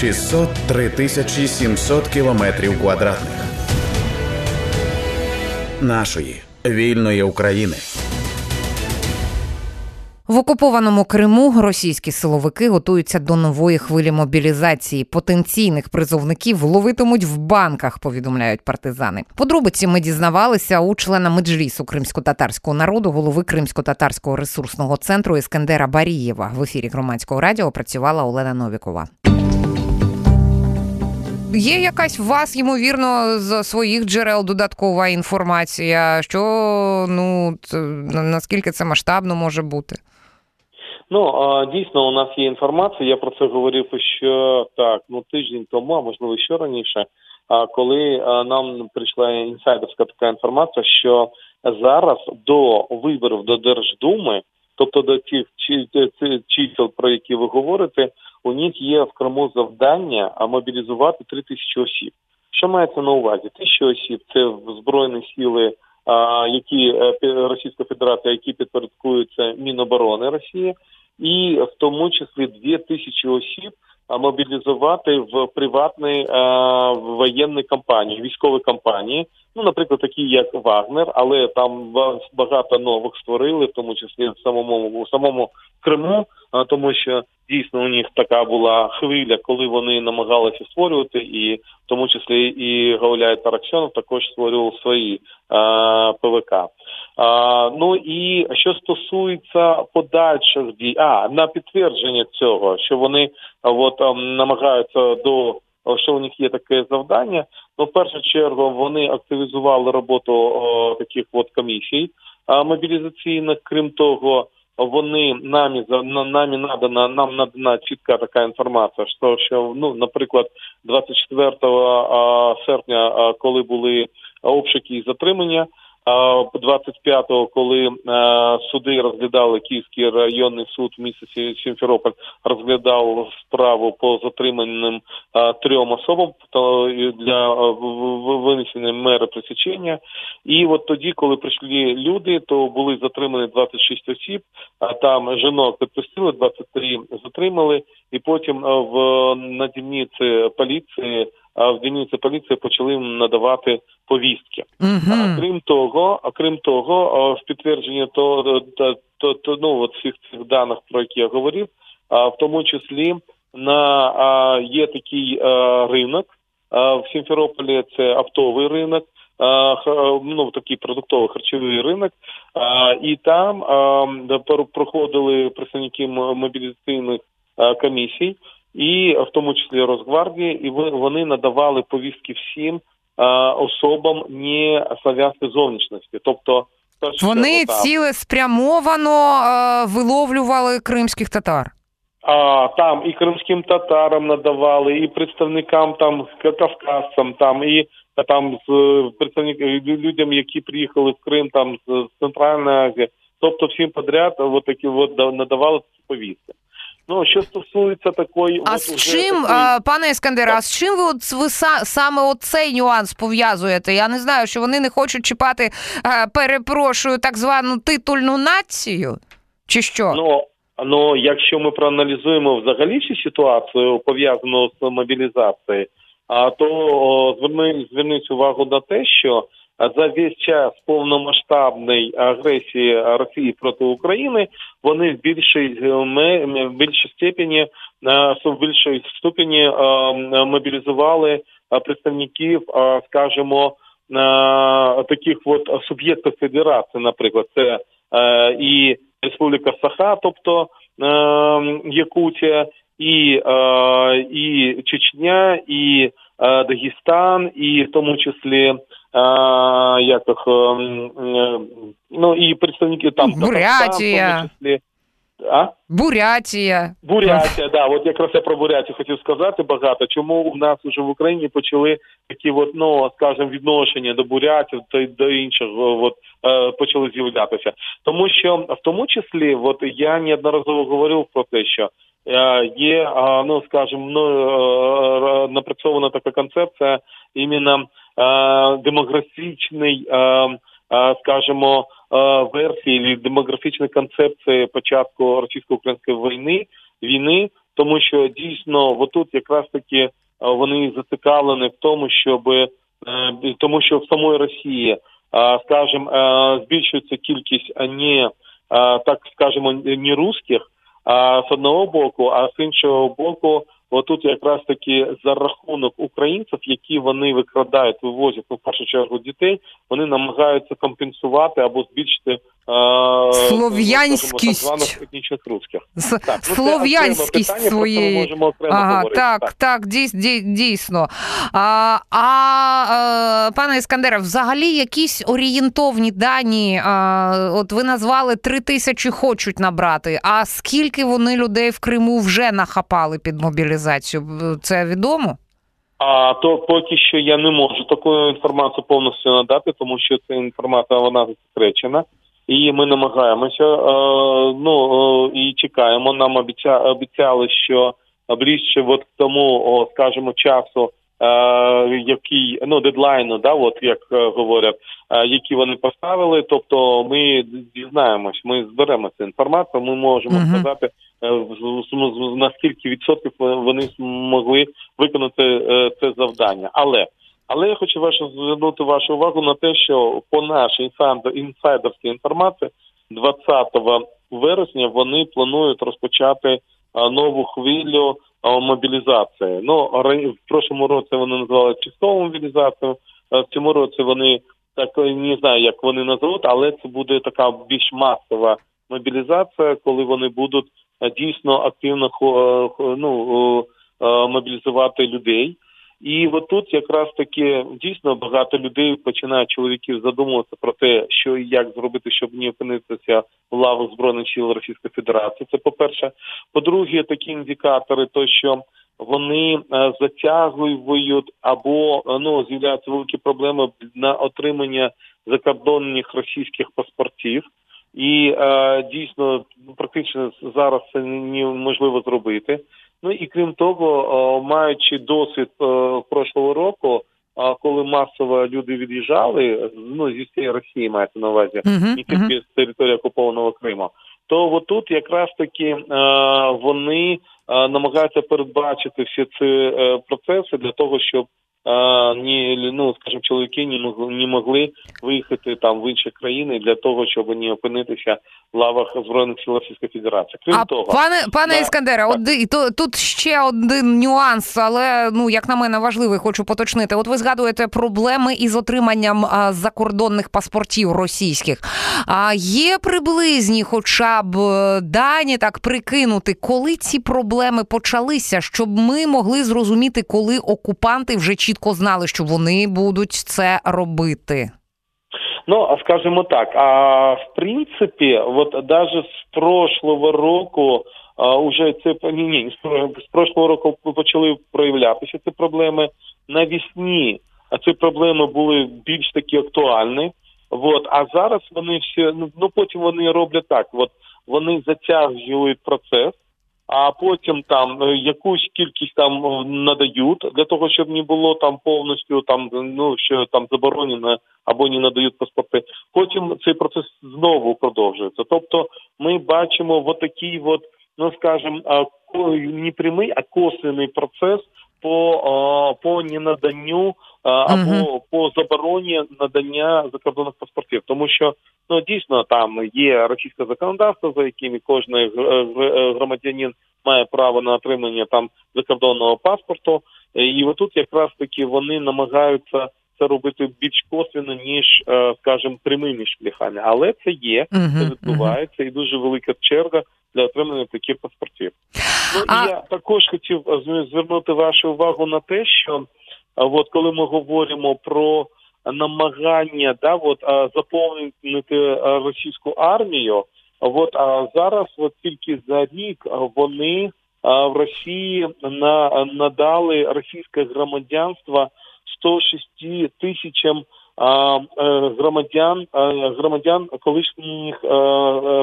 603 тисячі 700 кілометрів квадратних нашої вільної України. В окупованому Криму російські силовики готуються до нової хвилі мобілізації. Потенційних призовників ловитимуть в банках. Повідомляють партизани. Подробиці ми дізнавалися у члена меджлісу кримсько-татарського народу, голови кримсько-татарського ресурсного центру Іскандера Барієва. В ефірі громадського радіо працювала Олена Новікова. Є якась у вас, ймовірно, з своїх джерел додаткова інформація, що ну наскільки це масштабно може бути? Ну дійсно у нас є інформація. Я про це говорив ще так. Ну тиждень тому, а можливо ще раніше. Коли нам прийшла інсайдерська така інформація, що зараз до виборів до Держдуми, тобто до тих чисел, про які ви говорите, у них є в Криму завдання мобілізувати 3 тисячі осіб. Що мається на увазі? Тисячі осіб це збройні сили, які е, Російська Федерація, які підпорядкуються Міноборони Росії, і в тому числі 2 тисячі осіб мобілізувати в приватні воєнні компанії, військові компанії. Ну, наприклад, такі як Вагнер, але там багато нових створили, в тому числі в самому в самому Криму, тому що дійсно у них така була хвиля, коли вони намагалися створювати, і в тому числі і Гауляй Тараксьонов також створював свої а, ПВК. А, Ну і що стосується подальших дій, а на підтвердження цього, що вони от намагаються до що у них є таке завдання. Ну, в першу чергу вони активізували роботу о, таких от комісій мобілізаційних. Крім того, вони намі нами надана нам надана чітка така інформація. що що ну, наприклад, 24 серпня, коли були обшуки і затримання. 25-го, коли е, суди розглядали Київський районний суд в Сімферополь, розглядав справу по затриманим е, трьом особам для винесення мери присічення. І от тоді, коли прийшли люди, то були затримані 26 осіб. А там жінок підпустили, 23 затримали, і потім е, в на поліції в дільниці поліції почали надавати повістки. Угу. А крім того, а крім того, в підтвердження то, то, то, то ну от всіх цих даних, про які я говорив, в тому числі на є такий ринок в Сімферополі. Це автовий ринок. Ну, такий продуктовий харчовий ринок, і там проходили представники мобілізаційних комісій, і в тому числі Росгвардії, і вони надавали повістки всім особам не славянської зовнішності, тобто вони ціле спрямовано виловлювали кримських татар. А там і кримським татарам надавали, і представникам там кавказцям, там і там з представниками людям, які приїхали в Крим, там з Центральної Азії, тобто всім подряд, от такі от надавали повістки. Ну що стосується такої, а от з чим, такої... пане Іскандера, а з чим ви от ви саме от цей нюанс пов'язуєте? Я не знаю, що вони не хочуть чіпати, перепрошую, так звану титульну націю, чи що? Ну ну, якщо ми проаналізуємо взагалі цю ситуацію пов'язану з мобілізацією, а то зверніть увагу на те, що за весь час повномасштабної агресії Росії проти України вони в більшій в більшій степені в більшій ступені мобілізували представників, скажімо, таких от суб'єктів федерації, наприклад, це і Республіка Саха, тобто Якутія, і і Чечня, і Дагестан, і в тому числі як їх, ну і представники там Бурятія. в. А? Бурятія. Бурятія, да, от якраз я про Бурятію хотів сказати багато. Чому у нас вже в Україні почали такі, от, ну скажімо, відношення до бурятів та до інших от, е, почали з'являтися. Тому що в тому числі, от я неодноразово говорив про те, що є, е, ну скажімо, ну, е, напрацьована така концепція іменно демографічний, скажімо, версії демографічної концепції початку російсько-української війни війни. тому що дійсно отут якраз таки вони зацікавлені в тому, щоб тому, що в самої Росії, скажімо, збільшується кількість не так скажемо не русських, з одного боку, а з іншого боку, отут якраз таки за рахунок українців, які вони викрадають, вивозять ну, в першу чергу дітей, вони намагаються компенсувати або збільшити Слов'янськість етнічних русських. Так, ну, Слов'янськість питання, своєї. Можемо окремо ага, говорити. Так, так, так, дійсно. А, а пане Іскандере, взагалі якісь орієнтовні дані, а, от ви назвали три тисячі хочуть набрати, а скільки вони людей в Криму вже нахапали під мобілізацію? Це відомо? А то поки що я не можу таку інформацію повністю надати, тому що ця інформація вона засекречена. І ми намагаємося е, ну е, і чекаємо. Нам обіця, обіцяли, що ближче от тому, скажімо, часу, який ну дедлайну, да, от як говорять, які вони поставили. Тобто, ми дізнаємось, ми зберемо цю інформацію. Ми можемо uh-huh. сказати наскільки відсотків вони змогли виконати це завдання, але але я хочу вашу звернути вашу увагу на те, що по нашій інсайдерській інформації 20 вересня вони планують розпочати нову хвилю мобілізації. Ну в прошлому році вони назвали чистову мобілізацію. В цьому році вони так не знаю, як вони назвуть, але це буде така більш масова мобілізація, коли вони будуть дійсно активно ну, мобілізувати людей. І от тут якраз таки дійсно багато людей починають чоловіків задумуватися про те, що і як зробити, щоб не опинитися в лавах збройних сил Російської Федерації. Це по перше. По-друге, такі індикатори, то що вони е, затягують або е, ну з'являються великі проблеми на отримання закордонних російських паспортів. І е, дійсно практично зараз це неможливо зробити. Ну і крім того, маючи досвід е, прошлого року, коли масово люди від'їжджали, ну зі всієї Росії мається на увазі, uh-huh, не тільки uh-huh. з території окупованого Криму, то отут якраз таки е, вони е, намагаються передбачити всі ці процеси для того, щоб ні, ну скажімо, чоловіки не могли не могли виїхати там в інші країни для того, щоб не опинитися в лавах збройних сил Російської Федерації. Крім а того, пане пане да, Іскандере, от то тут ще один нюанс, але ну як на мене важливий, хочу поточнити. От ви згадуєте проблеми із отриманням а, закордонних паспортів російських. А є приблизні, хоча б е, дані так прикинути, коли ці проблеми почалися, щоб ми могли зрозуміти, коли окупанти вже чітко знали, що вони будуть це робити? Ну, скажімо так, а в принципі, от даже з прошлого року а, уже це ні, ні, з прошлого року почали проявлятися ці проблеми навісні. А ці проблеми були більш такі актуальні. От, а зараз вони всі ну, ну потім вони роблять так. От вони затягують процес а потім там е, якусь кількість там е, надають для того, щоб не було там повністю там ну що там заборонено або не надають паспорти. Потім цей процес знову продовжується. Тобто, ми бачимо в такий вот, ну скажем, не прямий, а косвений процес по по ненаданню або uh-huh. по забороні надання закордонних паспортів, тому що ну дійсно там є російське законодавство, за якими кожен е, е, громадянин має право на отримання там закордонного паспорту, і отут якраз таки вони намагаються. Це робити більш косвенно, ніж, е, скажімо, прямими шляхами, але це є, це відбувається, і дуже велика черга для отримання таких паспортів. Ну і я також хотів звернути вашу увагу на те, що от коли ми говоримо про намагання да, от, заповнити російську армію, от а зараз, от тільки за рік, вони в Росії на надали російське громадянство 106 тисячам громадян громадян колишніх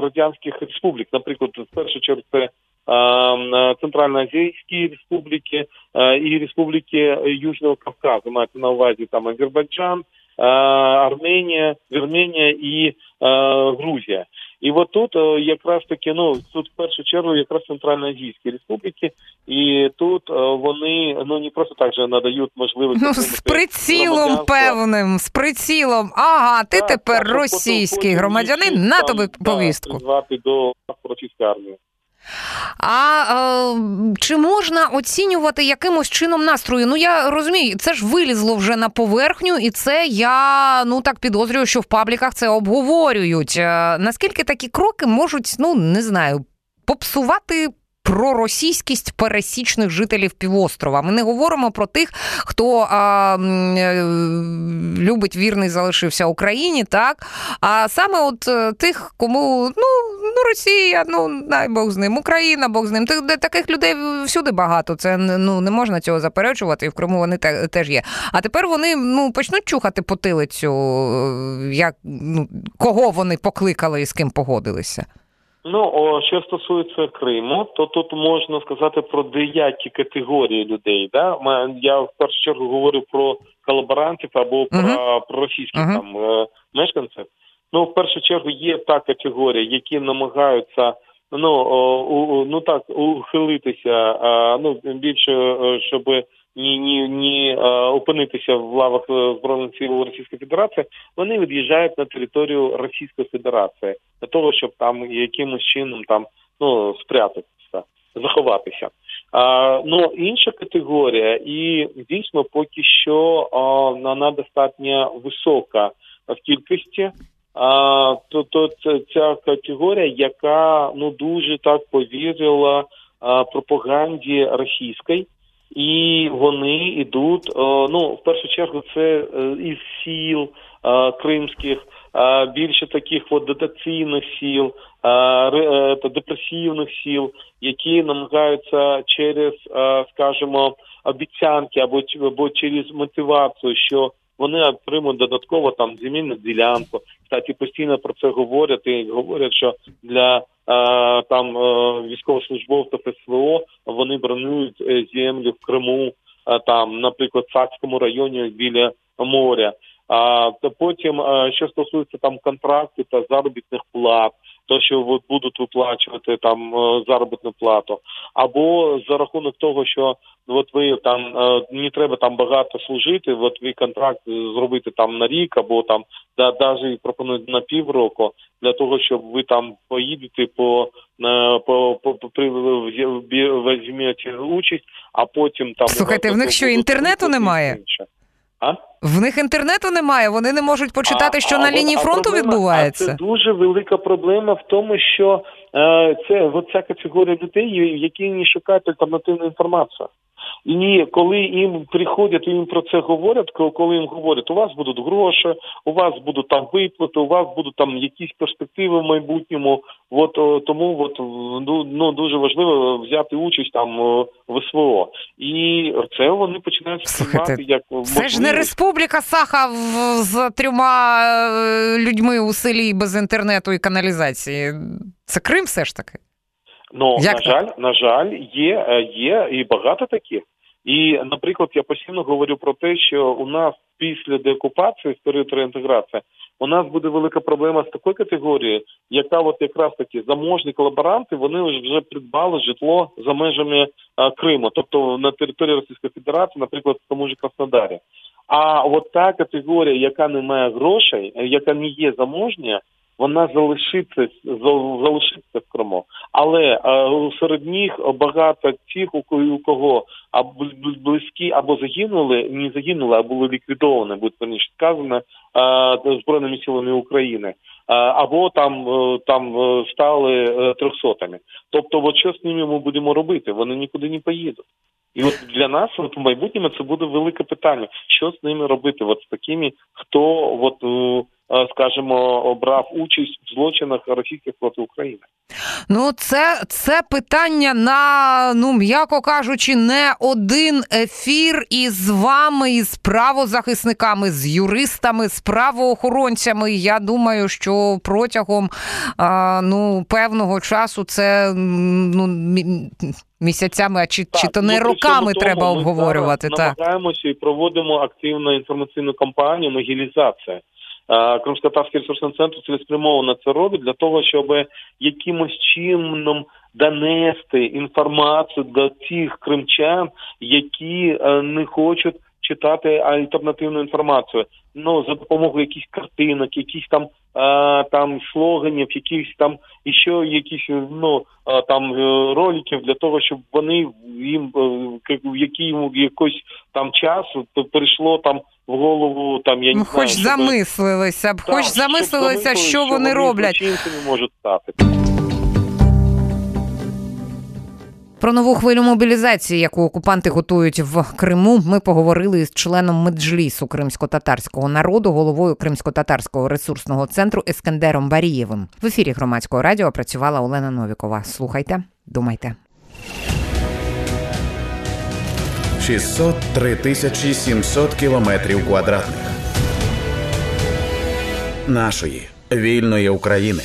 радянських республік, наприклад, в першу чергу це Центральноазійські республіки і республіки Южного Кавказу, мається на увазі там Азербайджан, Арменія, Вірменія і Грузія. І от тут е, якраз таки, ну тут в першу чергу якраз Центральноазійські республіки, і тут е, вони ну не просто так же надають можливість ну, з прицілом певним, з прицілом. Ага, ти так, тепер так, російський громадянин на тобі повістку. до російської армії. А е, чи можна оцінювати якимось чином настрою? Ну я розумію, це ж вилізло вже на поверхню, і це я ну так підозрюю, що в пабліках це обговорюють. Е, наскільки такі кроки можуть, ну не знаю, попсувати проросійськість пересічних жителів півострова. Ми не говоримо про тих, хто а, е, любить вірний залишився Україні, так а саме от е, тих, кому ну ну Росія, ну дай Бог з ним, Україна, Бог з ним. Таких людей всюди багато. Це ну не можна цього заперечувати, і в Криму вони теж є. А тепер вони ну почнуть чухати потилицю, е, як ну кого вони покликали і з ким погодилися. Ну, о, що стосується Криму, то тут можна сказати про деякі категорії людей. Да? Я в першу чергу говорю про колаборантів або про, uh-huh. про російських uh-huh. там е, мешканців. Ну, в першу чергу, є та категорія, які намагаються ну о, у, ну так ухилитися, а, ну більше е, щоб ні ні ні опинитися в лавах е, збройних сил Російської Федерації, вони від'їжджають на територію Російської Федерації для того, щоб там якимось чином там ну спрятатися, заховатися. А, Ну інша категорія, і дійсно поки що вона достатньо висока в кількості. А, то то це ця категорія, яка ну дуже так повірила а, пропаганді російській, і вони йдуть. Ну в першу чергу, це е, із сіл кримських, більше таких от дотаційних сіл, е, депресивних сіл, які намагаються через, скажімо, обіцянки або або через мотивацію, що вони отримують додатково там земельну ділянку. Кстати, постійно про це говорять і говорять, що для там е, військовослужбовців СВО вони бронюють е, землю в Криму, там, наприклад, в Сакському районі біля моря. А то потім, що стосується там контрактів та заробітних плат, то що от будуть виплачувати там е, заробітну плату, або за рахунок того, що от ви там не треба там багато служити, от ви контракт зробити там на рік, або там да навіть пропонують на півроку для того, щоб ви там поїдете по по, по, по при візьмете участь, а потім там слухайте. В них що інтернету немає? А? В них інтернету немає, вони не можуть почитати, а, що а, на лінії фронту проблема, відбувається. Це дуже велика проблема в тому, що е, це ця категорія людей, які не шукають альтернативну інформацію. І коли їм приходять, і їм про це говорять, коли їм говорять, у вас будуть гроші, у вас будуть там виплати, у вас будуть там якісь перспективи в майбутньому. От тому от, ну, ну дуже важливо взяти участь там в СВО. І це вони починають сприймати як можливість. Це ж не республіка Саха з трьома е, людьми у селі без інтернету і каналізації. Це Крим все ж таки. Ну Як на жаль, на жаль, є, е, є і багато таких. І, наприклад, я постійно говорю про те, що у нас після деокупації з періоду реінтеграції у нас буде велика проблема з такою категорією, яка от якраз таки заможні колаборанти вони вже придбали житло за межами а, Криму, тобто на території Російської Федерації, наприклад, в тому ж Краснодарі. А от та категорія, яка не має грошей, яка не є заможня, вона залишиться залишиться в Криму. Але а, серед них багато тих, у кого або близькі або загинули, не загинули, а були ліквідовані, буде верніше сказано збройними силами України, або там е, там е, стали е, трьохсотами. Тобто, от що з ними ми будемо робити? Вони нікуди не поїдуть. І от для нас от в майбутньому це буде велике питання, що з ними робити, от з такими, хто от Е, скажімо, обрав участь в злочинах російських проти України. Ну, це це питання на ну м'яко кажучи, не один ефір із вами, із правозахисниками, з юристами, з правоохоронцями. Я думаю, що протягом а, ну певного часу це ну місяцями, а чи, так, чи то не ну, роками треба обговорювати. Ми так. намагаємося і проводимо активну інформаційну кампанію «Могілізація». Е, Кримсько-татарський ресурсний центр цілеспрямовано це робить для того, щоб якимось чином донести інформацію до тих кримчан, які е, не хочуть читати альтернативну інформацію. Ну за допомогою якихось картинок, якихось там е, там слоганів, якихось там і ще якісь ну е, там е, роликів для того, щоб вони їм в який якийсь там час прийшло там в голову там я не Ну, знаю, хоч щоб- замислилися б, хоч замислилися, замислили, що вони роблять. злочинцями можуть стати. Про нову хвилю мобілізації, яку окупанти готують в Криму, ми поговорили з членом меджлісу кримсько-татарського народу, головою кримсько-татарського ресурсного центру Ескандером Барієвим. В ефірі громадського радіо працювала Олена Новікова. Слухайте, думайте. 603 тисячі 700 кілометрів квадратних нашої вільної України.